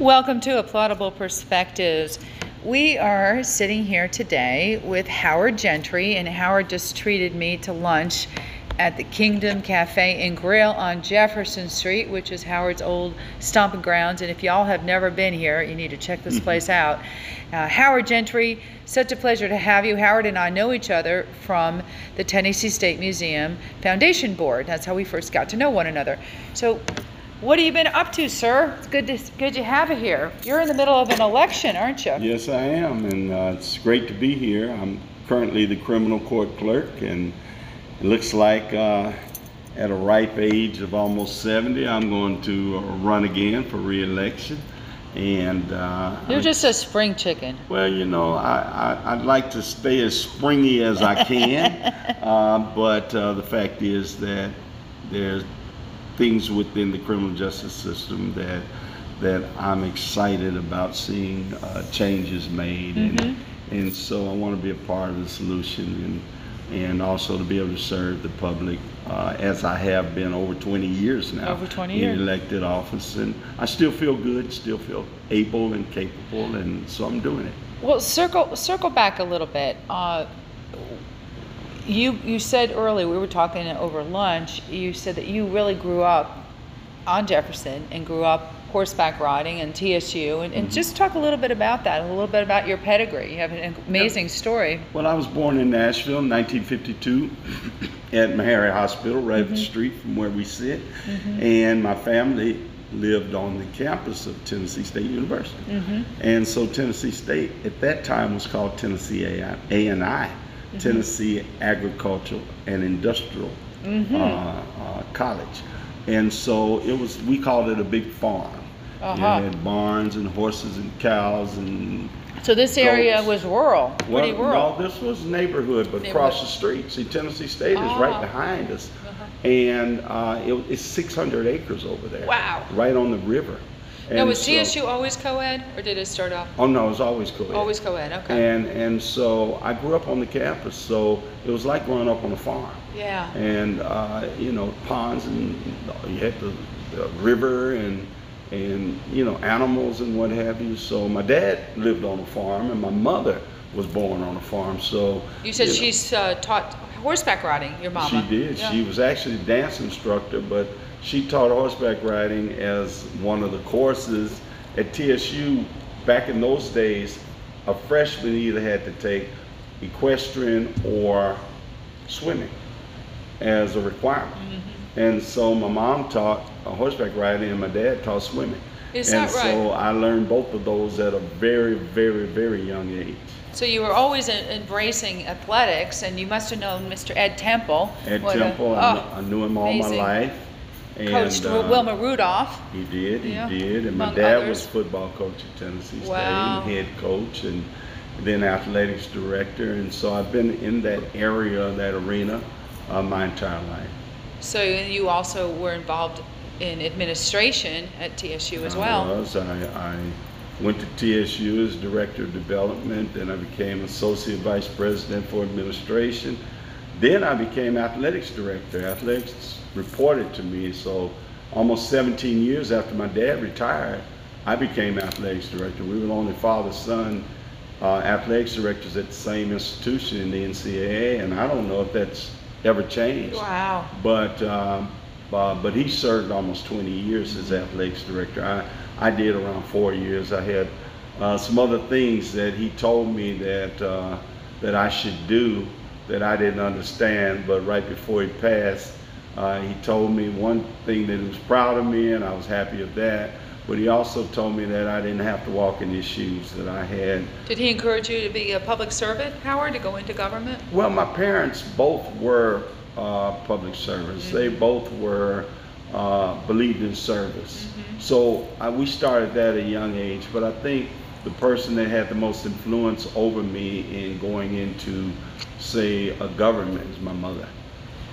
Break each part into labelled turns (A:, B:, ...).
A: Welcome to Applaudable Perspectives. We are sitting here today with Howard Gentry, and Howard just treated me to lunch at the Kingdom Cafe and Grill on Jefferson Street, which is Howard's old stomping grounds. And if y'all have never been here, you need to check this place out. Uh, Howard Gentry, such a pleasure to have you. Howard and I know each other from the Tennessee State Museum Foundation Board. That's how we first got to know one another. So, what have you been up to, sir? It's good to good to have you here. You're in the middle of an election, aren't you?
B: Yes, I am, and uh, it's great to be here. I'm currently the criminal court clerk, and it looks like uh, at a ripe age of almost 70, I'm going to uh, run again for re-election. And uh,
A: You're
B: I-
A: just a spring chicken.
B: well, you know, I, I, I'd like to stay as springy as I can, uh, but uh, the fact is that there's things within the criminal justice system that that I'm excited about seeing uh, changes made, and, and so I want to be a part of the solution and and also to be able to serve the public uh, as I have been over 20 years now.
A: Over 20 years.
B: in elected office, and I still feel good, still feel able and capable, and so I'm doing it.
A: Well, circle circle back a little bit. Uh, you you said earlier we were talking over lunch. You said that you really grew up on Jefferson and grew up horseback riding and TSU, and, and mm-hmm. just talk a little bit about that, a little bit about your pedigree. You have an amazing story.
B: Well, I was born in Nashville in 1952 at Meharry Hospital, right up the mm-hmm. street from where we sit. Mm-hmm. And my family lived on the campus of Tennessee State University. And so Tennessee State at that time was called Tennessee A&I, Tennessee Agricultural and Industrial uh, uh, College. And so it was, we called it a big farm.
A: Uh-huh.
B: It had barns and horses and cows and
A: So this area
B: Goats.
A: was rural, pretty
B: well,
A: rural.
B: No, this was neighborhood, but across the street. See, Tennessee State is right
A: Ah.
B: behind us, and uh, it, it's 600 acres over there.
A: Wow.
B: Right on the river.
A: Now,
B: And
A: was
B: so-
A: TSU always co-ed, or did it start off
B: Oh no, it was always cool.
A: always co-ed? Okay.
B: And and so I grew up on the campus, so it was like growing up on a farm.
A: yeah.
B: And uh, you know, ponds and you had the, the river and and you know animals and what have you. So my dad lived on a farm, and my mother was born on a farm. So
A: You said
B: know,
A: she's uh, taught horseback riding. Your mama.
B: She did.
A: Yeah.
B: She was actually a dance instructor, but she taught horseback riding as one of the courses at TSU. Back in those days, a freshman either had to take equestrian or swimming as a requirement.
A: Mm-hmm.
B: And so my mom taught horseback riding and my dad taught swimming.
A: Is
B: and
A: that right?
B: so I learned both of those at a very, very, very young age.
A: So you were always embracing athletics, and you must have known Mr. Ed Temple. A-
B: Temple, I,
A: oh,
B: I knew him all
A: amazing.
B: my life. And, uh,
A: Wilma Rudolph.
B: He did, he
A: Yeah,
B: did. And my dad
A: others.
B: was football coach at Tennessee State,
A: Wow.
B: and head coach, and then athletics director. And so I've been in that area, that arena, uh, my entire life.
A: So you also were involved in administration at TSU as well.
B: I was. I, I went to TSU as director of development, then I became associate vice president for administration. Then I became athletics director. Athletics reported to me, so almost 17 years after my dad retired, I became athletics director. We were the only father-son uh, athletics directors at the same institution in the NCAA, and I don't know if that's ever changed.
A: Wow.
B: But um, uh, but he served almost 20 years as athletics director. I I did around four years. I had uh, some other things that he told me that uh, that I should do that I didn't understand. But right before he passed, uh, he told me one thing that he was proud of me, and I was happy of that. But he also told me that I didn't have to walk in his shoes. That I had
A: Did he encourage you to be a public servant, Howard, to go into government?
B: Well, my parents both were uh, public service. They both were uh, believed in service. So uh, we started that at a young age. But I think the person that had the most influence over me in going into, say, a government is my mother.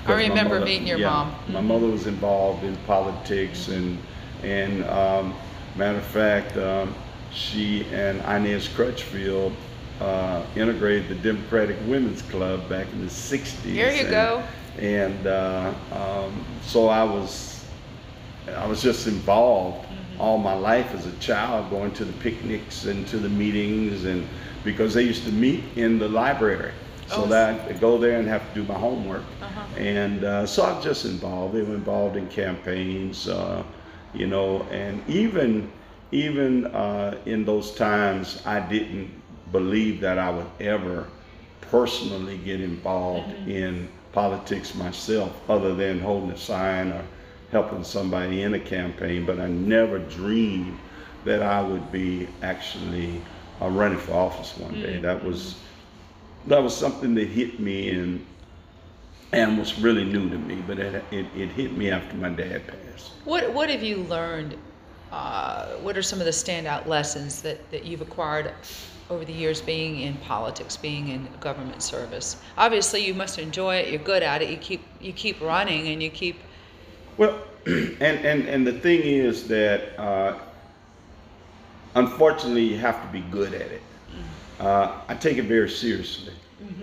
A: I remember
B: mother-
A: meeting your
B: yeah,
A: mom.
B: My mother was involved in politics and and um, matter of fact, um, she and Inez Crutchfield uh, integrated the Democratic Women's Club back in the 60s.
A: There you
B: and,
A: go.
B: And uh, um, so I was, I was just involved all my life as a child, going to the picnics and to the meetings, and because they used to meet in the library. So
A: Oh.
B: that I go there and have to do my homework.
A: Uh-huh.
B: And uh, so I'm just involved. They were involved in campaigns, uh, you know, and even even uh, in those times, I didn't believe that I would ever personally get involved in politics myself, other than holding a sign or helping somebody in a campaign. But I never dreamed that I would be actually uh, running for office one day. That was that was something that hit me and and was really new to me. But it it, it hit me after my dad passed.
A: What What have you learned? Uh, what are some of the standout lessons that, that you've acquired over the years being in politics, being in government service? Obviously, you must enjoy it. You're good at it. You keep you keep running, and you keep.
B: Well, and, and, and the thing is that uh, unfortunately you have to be good at it. Uh, I take it very seriously.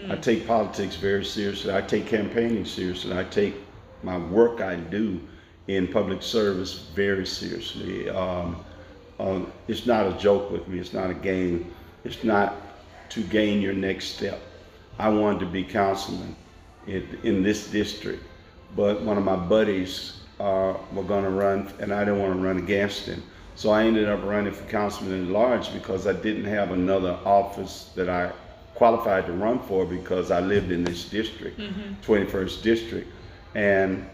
B: I take politics very seriously. I take campaigning seriously. I take my work I do in public service very seriously. Um, um, it's not a joke with me. It's not a game. It's not to gain your next step. I wanted to be councilman in, in this district, but one of my buddies uh, were going to run, and I didn't want to run against him. So I ended up running for councilman at large because I didn't have another office that I qualified to run for because I lived in this district, mm-hmm. 21st district, and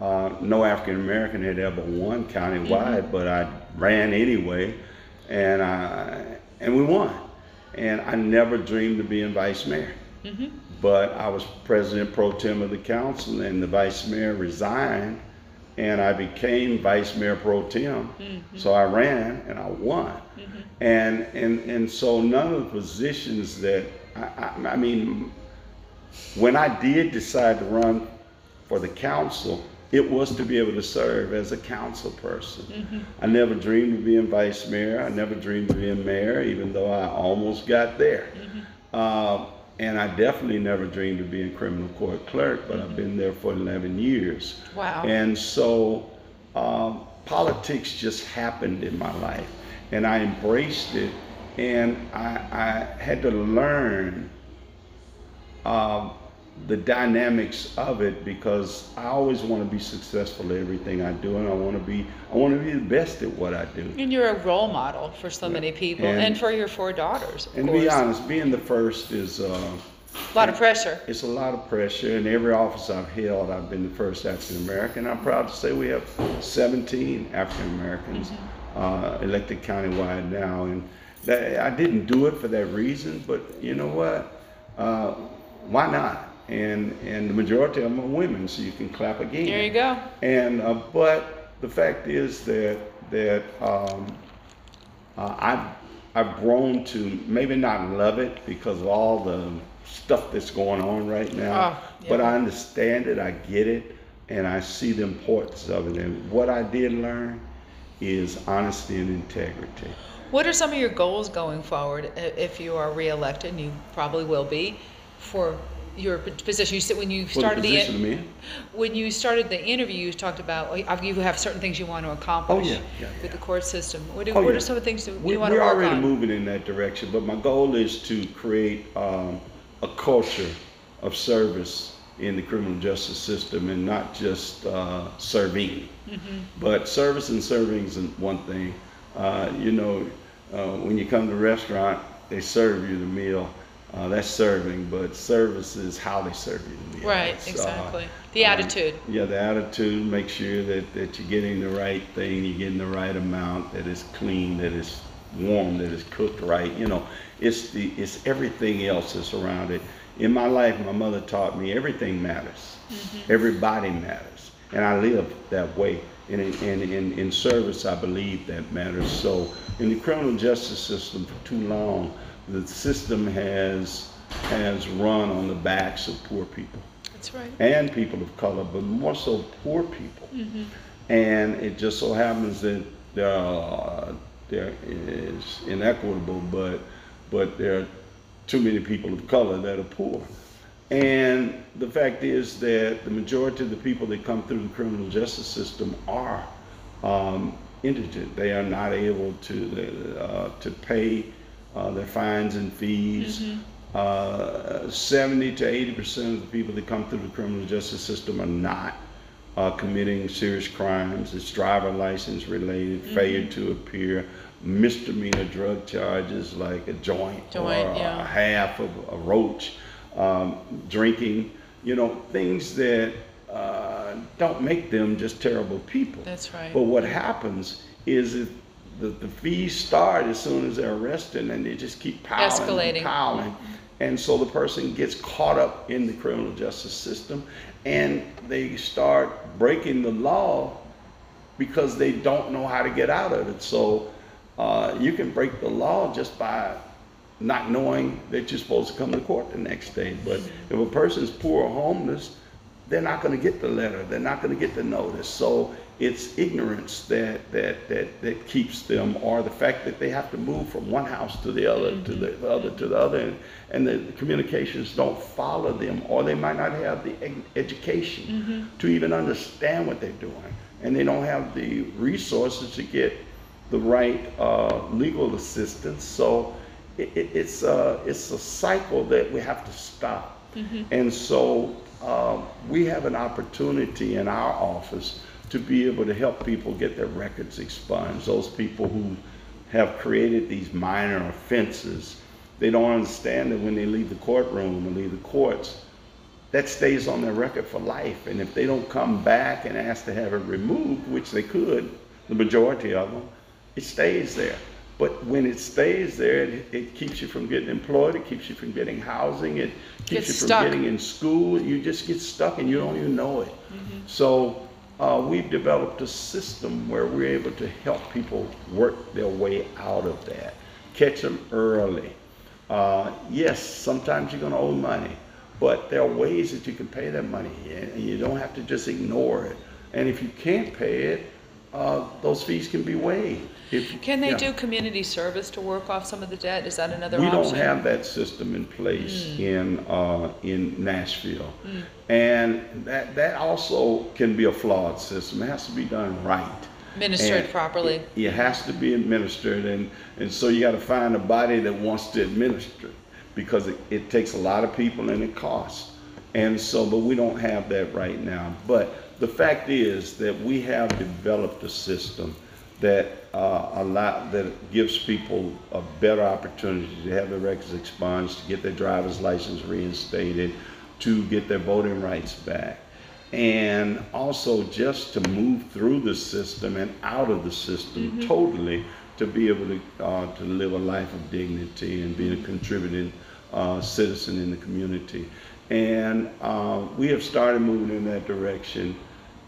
B: uh, no African American had ever won countywide, mm-hmm. but I ran anyway, and I and we won. And I never dreamed of being vice mayor, mm-hmm. but I was president pro tem of the council, and the vice mayor resigned, and I became vice mayor pro tem. Mm-hmm. So I ran and I won, mm-hmm. and and and so none of the positions that I, I, I mean when I did decide to run for the council, it was to be able to serve as a council person. Mm-hmm. I never dreamed of being vice mayor. I never dreamed of being mayor, even though I almost got there. Uh, and I definitely never dreamed of being criminal court clerk, but I've been there for 11 years.
A: Wow.
B: And so um, politics just happened in my life, and I embraced it, and I, I had to learn um, the dynamics of it because I always want to be successful at everything I do, and I want to be I want to be the best at what I do.
A: And you're a role model for so many people, and,
B: And-
A: for your four daughters. Of
B: And to
A: course.
B: be honest, being the first is uh,
A: a lot of pressure.
B: it's a lot of pressure. In every office I've held, I've been the first African American. I'm proud to say we have 17 African Americans uh, elected countywide now, and that, I didn't do it for that reason. But you know what? Uh, why not? And and the majority of them are women, so you can clap again.
A: There you go.
B: And uh, but the fact is that that um, uh, I've I've grown to maybe not love it because of all the stuff that's going on right now,
A: Oh, yeah.
B: but I understand it, I get it, and I see the importance of it. And what I did learn is honesty and integrity.
A: What are some of your goals going forward if you are reelected, and you probably will be, for your position? You said when you
B: the
A: started the,
B: position I'm in.
A: when you started the interview, you talked about oh, you have certain things you want to accomplish
B: Oh, yeah, yeah,
A: with the court system. What, do,
B: Oh,
A: what
B: yeah.
A: are some of the things that
B: We,
A: you want to
B: we're
A: work
B: already
A: on?
B: moving in that direction, but my goal is to create um, a culture of service in the criminal justice system and not just uh, serving.
A: Mm-hmm.
B: But service and serving is one thing. Uh, you know, uh, when you come to a restaurant, they serve you the meal. Uh, that's serving, but service is how they serve you.
A: Right,
B: It's, uh,
A: exactly. The
B: um,
A: attitude.
B: yeah, the attitude, make sure that, that you're getting the right thing, you're getting the right amount, that it's clean, that it's warm, that it's cooked right. You know, it's the it's everything else that's around it. In my life, my mother taught me everything matters. Everybody matters. And I live that way. And in, in, in, in service, I believe that matters. So in the criminal justice system for too long, the system has has run on the backs of poor people
A: That's right.
B: and people of color, but more so poor people. And it just so happens that there are, there is inequitable, but but there are too many people of color that are poor. And the fact is that the majority of the people that come through the criminal justice system are um, indigent. They are not able to uh, to pay uh, their fines and fees. Uh, 70 to 80 percent of the people that come through the criminal justice system are not uh, committing serious crimes. It's driver license related, failure to appear, misdemeanor drug charges like a joint,
A: Joint,
B: or
A: yeah.
B: a half of a roach, um, drinking, you know, things that uh, don't make them just terrible people.
A: That's right.
B: But what happens is that the, the fees start as soon as they're arrested and they just keep piling
A: Escalating.
B: and piling. And so the person gets caught up in the criminal justice system and they start breaking the law because they don't know how to get out of it. So uh, you can break the law just by not knowing that you're supposed to come to court the next day. But if a person's poor or homeless, they're not going to get the letter. They're not going to get the notice. So it's ignorance that, that, that, that keeps them, or the fact that they have to move from one house to the other, to the other, to the other, and, and the communications don't follow them, or they might not have the ed- education to even understand what they're doing, and they don't have the resources to get the right uh, legal assistance. So it, it, it's a it's a cycle that we have to stop. And so um, we have an opportunity in our office to be able to help people get their records expunged. Those people who have created these minor offenses, they don't understand that when they leave the courtroom and leave the courts, that stays on their record for life. And if they don't come back and ask to have it removed, which they could, the majority of them, it stays there. But when it stays there, it, it keeps you from getting employed, it keeps you from getting housing, it keeps you from
A: stuck.
B: getting in school. You just get stuck and you don't even know it. Mm-hmm. So uh, we've developed a system where we're able to help people work their way out of that, catch them early. Uh, yes, sometimes you're going to owe money, but there are ways that you can pay that money, and you don't have to just ignore it. And if you can't pay it, uh, those fees can be waived. If-
A: Can they
B: yeah.
A: do community service to work off some of the debt? Is that another option?
B: We
A: option?
B: don't have that system in place
A: Mm.
B: in, uh, in Nashville. And that, that also can be a flawed system. It has to be done right.
A: Administered
B: And
A: properly.
B: It, it has to be administered, and, and so you got to find a body that wants to administer it because it, it takes a lot of people and it costs. And so, but we don't have that right now. But the fact is that we have developed a system that uh, allow, that gives people a better opportunity to have their records expunged, to get their driver's license reinstated, to get their voting rights back. And also just to move through the system and out of the system totally to be able to uh, to live a life of dignity and be a contributing uh, citizen in the community. And uh, we have started moving in that direction,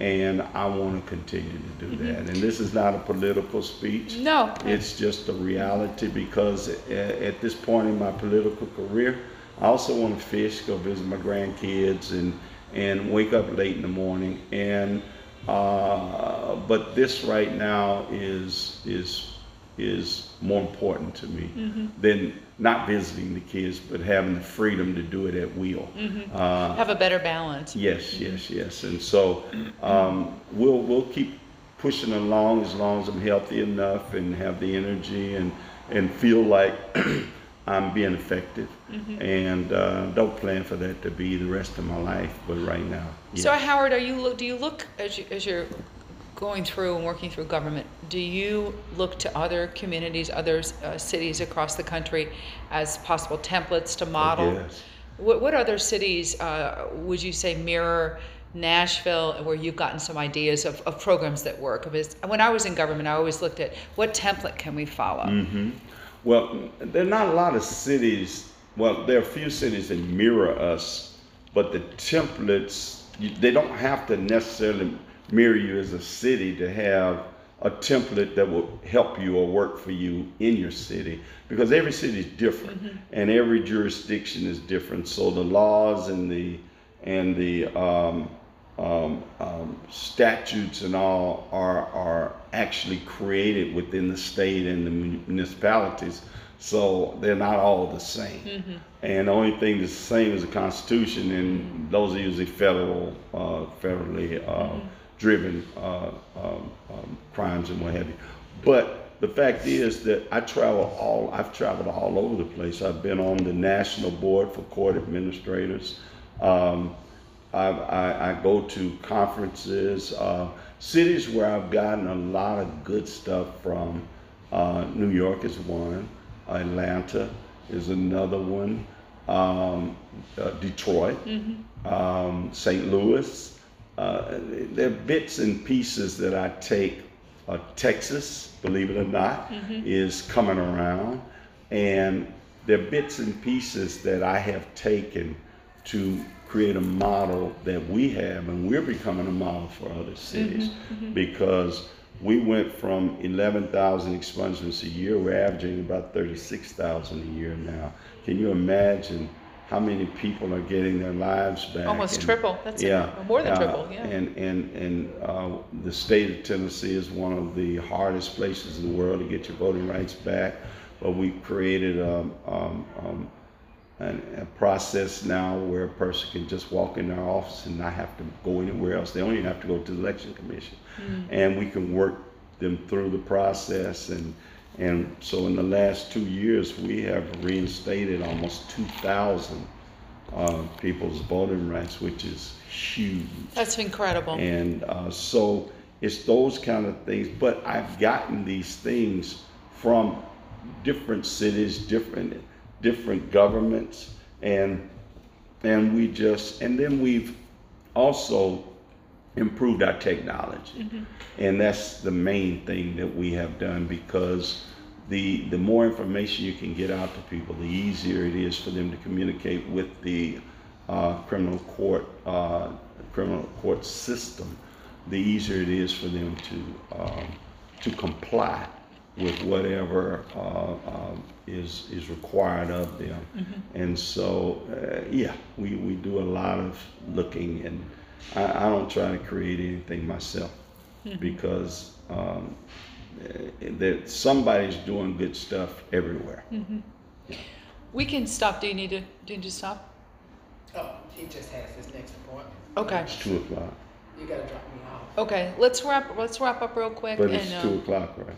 B: and I want to continue to do that. And this is not a political speech.
A: No.
B: It's just a reality because a- at this point in my political career, I also want to fish, go visit my grandkids, and and wake up late in the morning. And uh, but this right now is is is more important to me than not visiting the kids, but having the freedom to do it at will. Uh,
A: Have a better balance.
B: Yes, yes, yes. And so um, we'll we'll keep pushing along as long as I'm healthy enough and have the energy and and feel like I'm being effective. And uh, don't plan for that to be the rest of my life, but right now.
A: So. Howard, are you look? Do you look as you as you're going through and working through government? Do you look to other communities, other uh, cities across the country, as possible templates to model?
B: yes.
A: What, what other cities uh, would you say mirror Nashville, where you've gotten some ideas of, of programs that work? Because when I was in government, I always looked at what template can we follow.
B: Mm-hmm. Well, there are not a lot of cities. Well, there are a few cities that mirror us, but the templates they don't have to necessarily mirror you as a city to have a template that will help you or work for you in your city. Because every city is different and every jurisdiction is different. So the laws and the and the um, um, um, statutes and all are are actually created within the state and the municipalities, so they're not all the same. And the only thing that's the same is the Constitution, and those are usually federal, uh, federally uh, driven uh, um, um, crimes and what have you. But the fact is that I travel all, I've traveled all over the place. I've been on the National Board for Court Administrators. Um, I, I, I go to conferences, uh, cities where I've gotten a lot of good stuff from. Uh, New York is one, Atlanta is another one, um, uh, Detroit, um, St. Louis. Uh, there are bits and pieces that I take. Uh, Texas, believe it or not, is coming around, and there are bits and pieces that I have taken to create a model that we have, and we're becoming a model for other cities because we went from 11,000 expungements a year, we're averaging about 36,000 a year now. Can you imagine how many people are getting their lives back?
A: Almost
B: And-
A: triple. That's
B: yeah,
A: More than
B: uh,
A: triple, yeah.
B: And and and uh, the state of Tennessee is one of the hardest places in the world to get your voting rights back. But we've created um, um, um, an, a process now where a person can just walk in our office and not have to go anywhere else. They don't even have to go to the election commission,
A: Mm.
B: and we can work them through the process. And and so in the last two years, we have reinstated almost 2,000 uh, people's voting rights, which is huge.
A: That's incredible.
B: And uh, so it's those kind of things. But I've gotten these things from different cities, different different governments, and and we just and then we've also improved our technology, and that's the main thing that we have done because. The, the more information you can get out to people, the easier it is for them to communicate with the uh, criminal court uh, criminal court system, the easier it is for them to um, to comply with whatever uh, um, is is required of them. And so, uh, yeah, we, we do a lot of looking, and I, I don't try to create anything myself because um, uh, that somebody's doing good stuff everywhere.
A: We can stop. Do you need to? Do you need to stop?
C: Oh, he just has his next appointment.
A: Okay.
B: It's two o'clock,
C: You gotta drop me off.
A: Okay. Let's wrap. Let's wrap up real quick.
B: but it's
A: and,
B: two
A: um,
B: o'clock, right?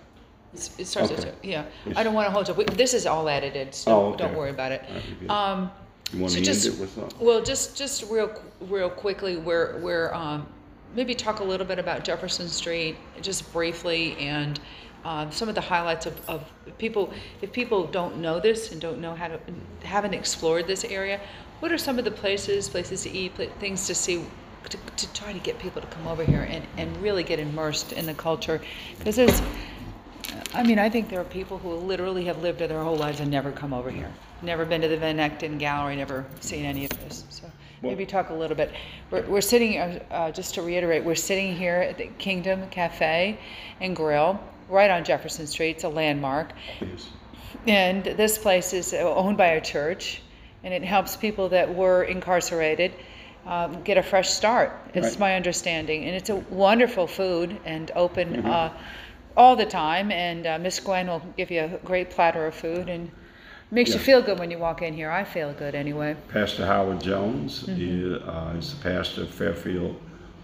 A: It starts at two. Yeah.
B: It's-
A: I don't want to hold you. up. We- This is all edited, so
B: Oh, okay.
A: don't worry about it.
B: That'd be good.
A: Um,
B: You want
A: so
B: to end
A: just-
B: it with something?
A: well, just just real real quickly, we're we're um, maybe talk a little bit about Jefferson Street, just briefly, and um, some of the highlights of, of people. If people don't know this and don't know how to haven't explored this area, what are some of the places, places to eat, things to see? To, to try to get people to come over here and, and really get immersed in the culture because there's I mean, I think there are people who literally have lived their whole lives and never come over here. Never been to the Van Gallery, never seen any of this. So maybe talk a little bit. We're, we're sitting, uh, uh, just to reiterate, we're sitting here at the Kingdom Cafe and Grill, right on Jefferson Street. It's a landmark.
B: Yes.
A: And this place is owned by a church, and it helps people that were incarcerated um, get a fresh start. It's
B: Right.
A: my understanding, and it's a wonderful food and open uh, all the time. And uh, Miss Gwen will give you a great platter of food and makes you
B: Yeah.
A: feel good when you walk in here. I feel good anyway.
B: Pastor Howard Jones
A: Mm-hmm.
B: is, uh, is the pastor of Fairfield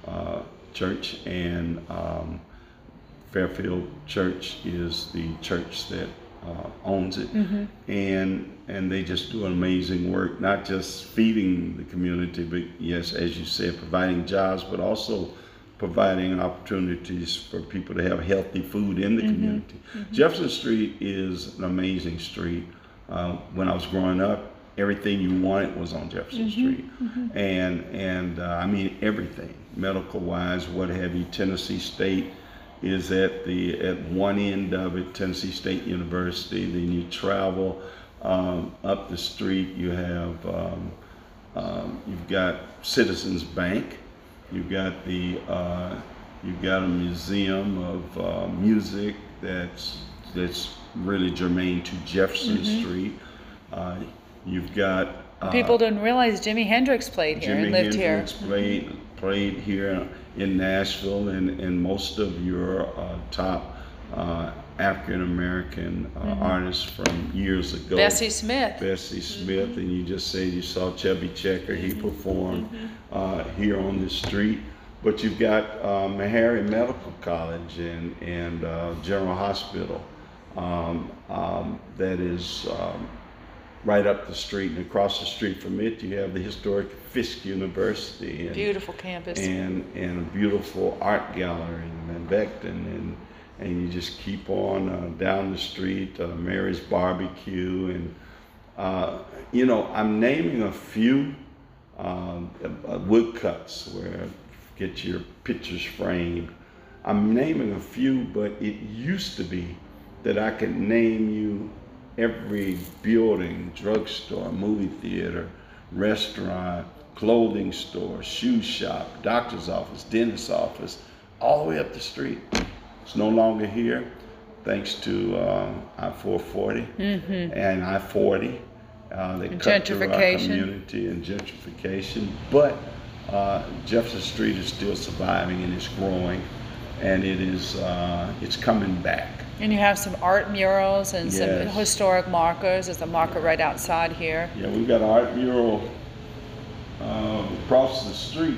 B: uh, Church, and um, Fairfield Church is the church that uh, owns it,
A: Mm-hmm.
B: and and they just do amazing work, not just feeding the community, but yes, as you said, providing jobs, but also providing opportunities for people to have healthy food in the community. Jefferson Street is an amazing street. Uh, when I was growing up, everything you wanted was on Jefferson Street, and and uh, I mean everything, medical wise, what have you. Tennessee State is at the at one end of it, Tennessee State University. Then you travel um, up the street, you have um, um, you've got Citizens Bank, you've got the uh, you've got a museum of uh, music that's that's really germane to Jefferson Street. Uh, you've got uh,
A: People didn't realize Jimi Hendrix played here
B: Jimi
A: and lived here.
B: Jimi Hendrix
A: here.
B: played played here in Nashville, and, and most of your uh, top uh, African American uh, artists from years ago.
A: Mm-hmm. Bessie Smith.
B: Bessie Smith, and you just said you saw Chubby Checker. He performed uh, here on the street. but you've got Meharry Medical College and, and uh, General Hospital um, um, that is um, right up the street. And across the street from it, you have the historic Fisk University. And,
A: Beautiful campus.
B: and and a beautiful art gallery Van Vechten, and and you just keep on uh, down the street, uh, Mary's Barbecue, and uh, you know I'm naming a few um, uh, woodcuts where get your pictures framed. I'm naming a few, but it used to be that I could name you every building, drugstore, movie theater, restaurant, clothing store, shoe shop, doctor's office, dentist's office, all the way up the street. It's no longer here, thanks to uh, I-440 and I-40. Uh, they cut through our
A: Gentrification.
B: community and gentrification, but uh, Jefferson Street is still surviving and it's growing, and it is uh, it's coming back.
A: And you have some art murals and some historic markers. There's a marker right outside here.
B: Yeah, we've got an art mural um, across the street.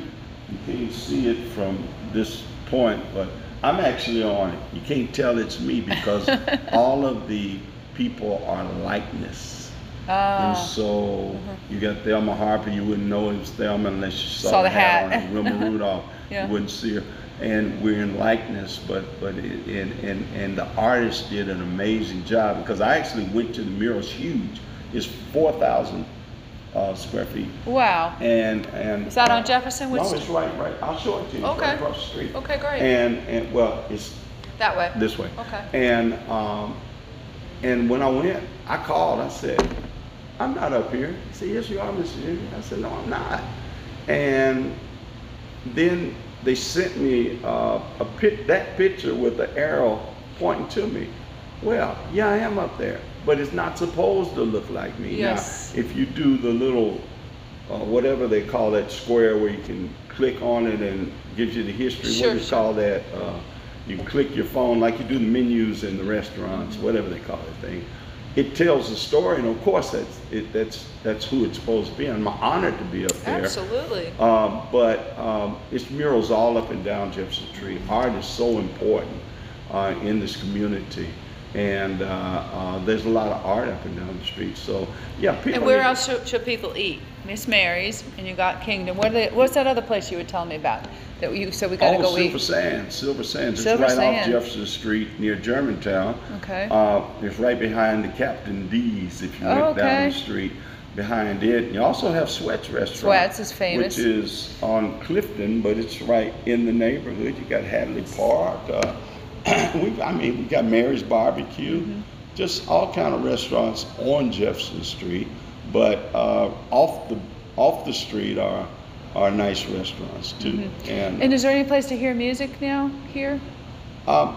B: You can't see it from this point, but I'm actually on it. You can't tell it's me because all of the people are likeness. And
A: Ah,
B: so you got Thelma Harper, you wouldn't know it was Thelma unless you saw,
A: Saw
B: the
A: the
B: hat,
A: hat.
B: on it. Wilma Rudolph,
A: Yeah.
B: you wouldn't see her. And we're in likeness, but but it, and, and and the artist did an amazing job because I actually went to the mural. It's huge. It's four thousand uh, square feet.
A: wow.
B: And and
A: Is that on
B: uh,
A: Jefferson? Which-
B: No, it's right right. I'll show it to you.
A: Okay.
B: Right across the street.
A: Okay, great.
B: And and well, it's
A: That way.
B: this way.
A: Okay.
B: And um, and when I went, I called. I said, "I'm not up here." He said, "Yes, you are, Mr. Jimmy." I said, "No, I'm not." And then they sent me uh, a pic, that picture with the arrow pointing to me. Well, yeah, I am up there, but it's not supposed to look like me.
A: Yes.
B: Now, if you do the little uh, whatever they call that square where you can click on it and gives you the history.
A: Sure,
B: what do you
A: sure.
B: call that? Uh, you click your phone like you do the menus in the restaurants, whatever they call that thing. It tells the story, and of course that's it, that's that's who it's supposed to be. I'm honored to be up there.
A: Absolutely.
B: Um, but um, it's murals all up and down Jefferson Street. Art is so important uh, in this community, and uh, uh, there's a lot of art up and down the street. So yeah, people.
A: And where
B: need-
A: else should, should people eat? Miss Mary's, and you got Kingdom. What they, what's that other place you were telling me about? That you said we gotta
B: oh,
A: go
B: Silver
A: eat.
B: Sands. Silver Sands.
A: Silver
B: it's right off Jefferson Street near Germantown.
A: Okay.
B: Uh, it's right behind the Captain D's if you went down
A: okay.
B: the street behind it. You also have Swett's Restaurant.
A: Swett's is famous.
B: Which is on Clifton, but it's right in the neighborhood. You got Hadley Park. Uh, we, I mean, we got Mary's Barbecue.
A: Mm-hmm.
B: Just all kind of restaurants on Jefferson Street, but uh, off the off the street are are nice restaurants too. And,
A: And is there any place to hear music now here?
B: um,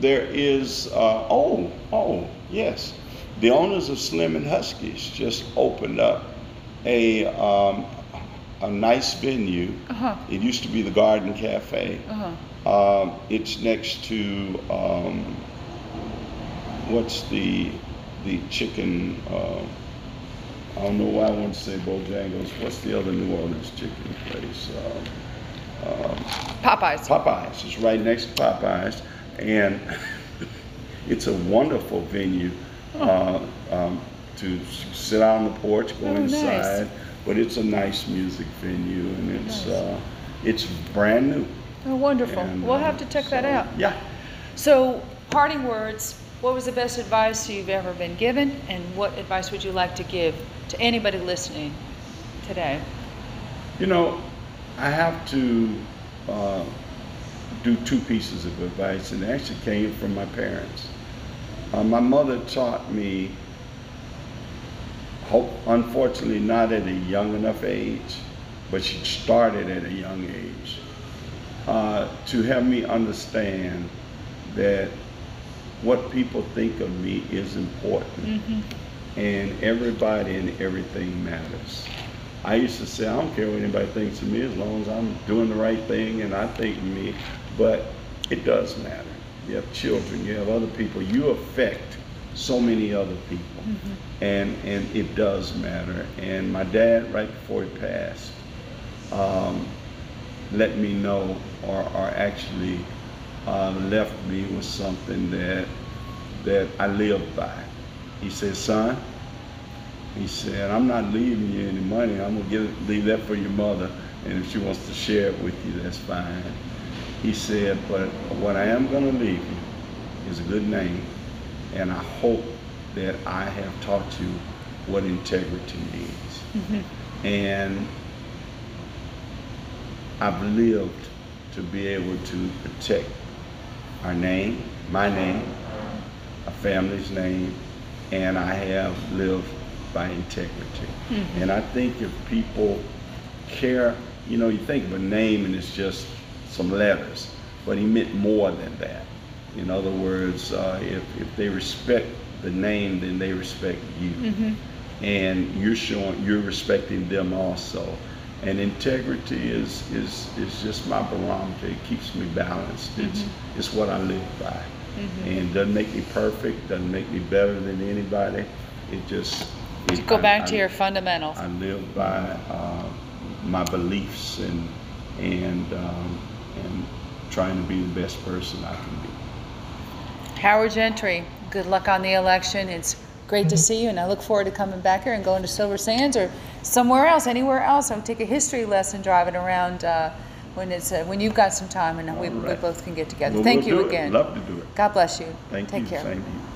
B: there is, uh, oh, oh, yes. The owners of Slim and Husky's just opened up a, um, a nice venue.
A: Uh-huh.
B: It used to be the Garden Cafe.
A: Uh-huh.
B: Um, it's next to, um, what's the, the chicken, uh, I don't know why I want to say Bojangles. What's the other New Orleans chicken place? Um, um,
A: Popeyes.
B: Popeyes. It's right next to Popeyes, and it's a wonderful venue uh, um, to sit out on the porch, go
A: Oh, nice.
B: inside. But it's a nice music venue, and it's uh, it's brand new.
A: Oh, wonderful.
B: And,
A: We'll
B: uh,
A: have to check that out.
B: Yeah.
A: So, parting words. What was the best advice you've ever been given, and what advice would you like to give to anybody listening today?
B: You know, I have to uh, do two pieces of advice, and it actually came from my parents. Uh, my mother taught me, unfortunately, not at a young enough age, but she started at a young age, uh, to help me understand that what people think of me is important and everybody and everything matters. I used to say, I don't care what anybody thinks of me as long as I'm doing the right thing and I think of me, but it does matter. You have children, you have other people, you affect so many other people, and and it does matter. And my dad, right before he passed, um, let me know or, or actually uh, left me with something that that I live by. He said, son, he said, I'm not leaving you any money. I'm gonna it, leave that for your mother, and if she wants to share it with you, that's fine. He said, but what I am gonna leave you is a good name, and I hope that I have taught you what integrity means. And I've lived to be able to protect our name, my name, a family's name, and I have lived by integrity. And I think if people care, you know, you think of a name and it's just some letters, but he meant more than that. In other words, uh, if, if they respect the name, then they respect you. And you're showing, you're respecting them also. And integrity is, is, is just my barometer. It keeps me balanced. It's, it's what I live by. And doesn't make me perfect, doesn't make me better than anybody. It just.
A: To go
B: I-
A: back
B: I-
A: to your fundamentals.
B: I live by uh, my beliefs and and um, and trying to be the best person I can be.
A: Howard Gentry, good luck on the election. It's great to see you, and I look forward to coming back here and going to Silver Sands or somewhere else, anywhere else. I'll take a history lesson driving around uh, when it's uh, when you've got some time, and we,
B: All
A: we both can get together.
B: Well,
A: Thank
B: we'll
A: you
B: do it.
A: again.
B: Love to do it.
A: God bless you.
B: Thank
A: Take
B: you.
A: care.
B: Same to you.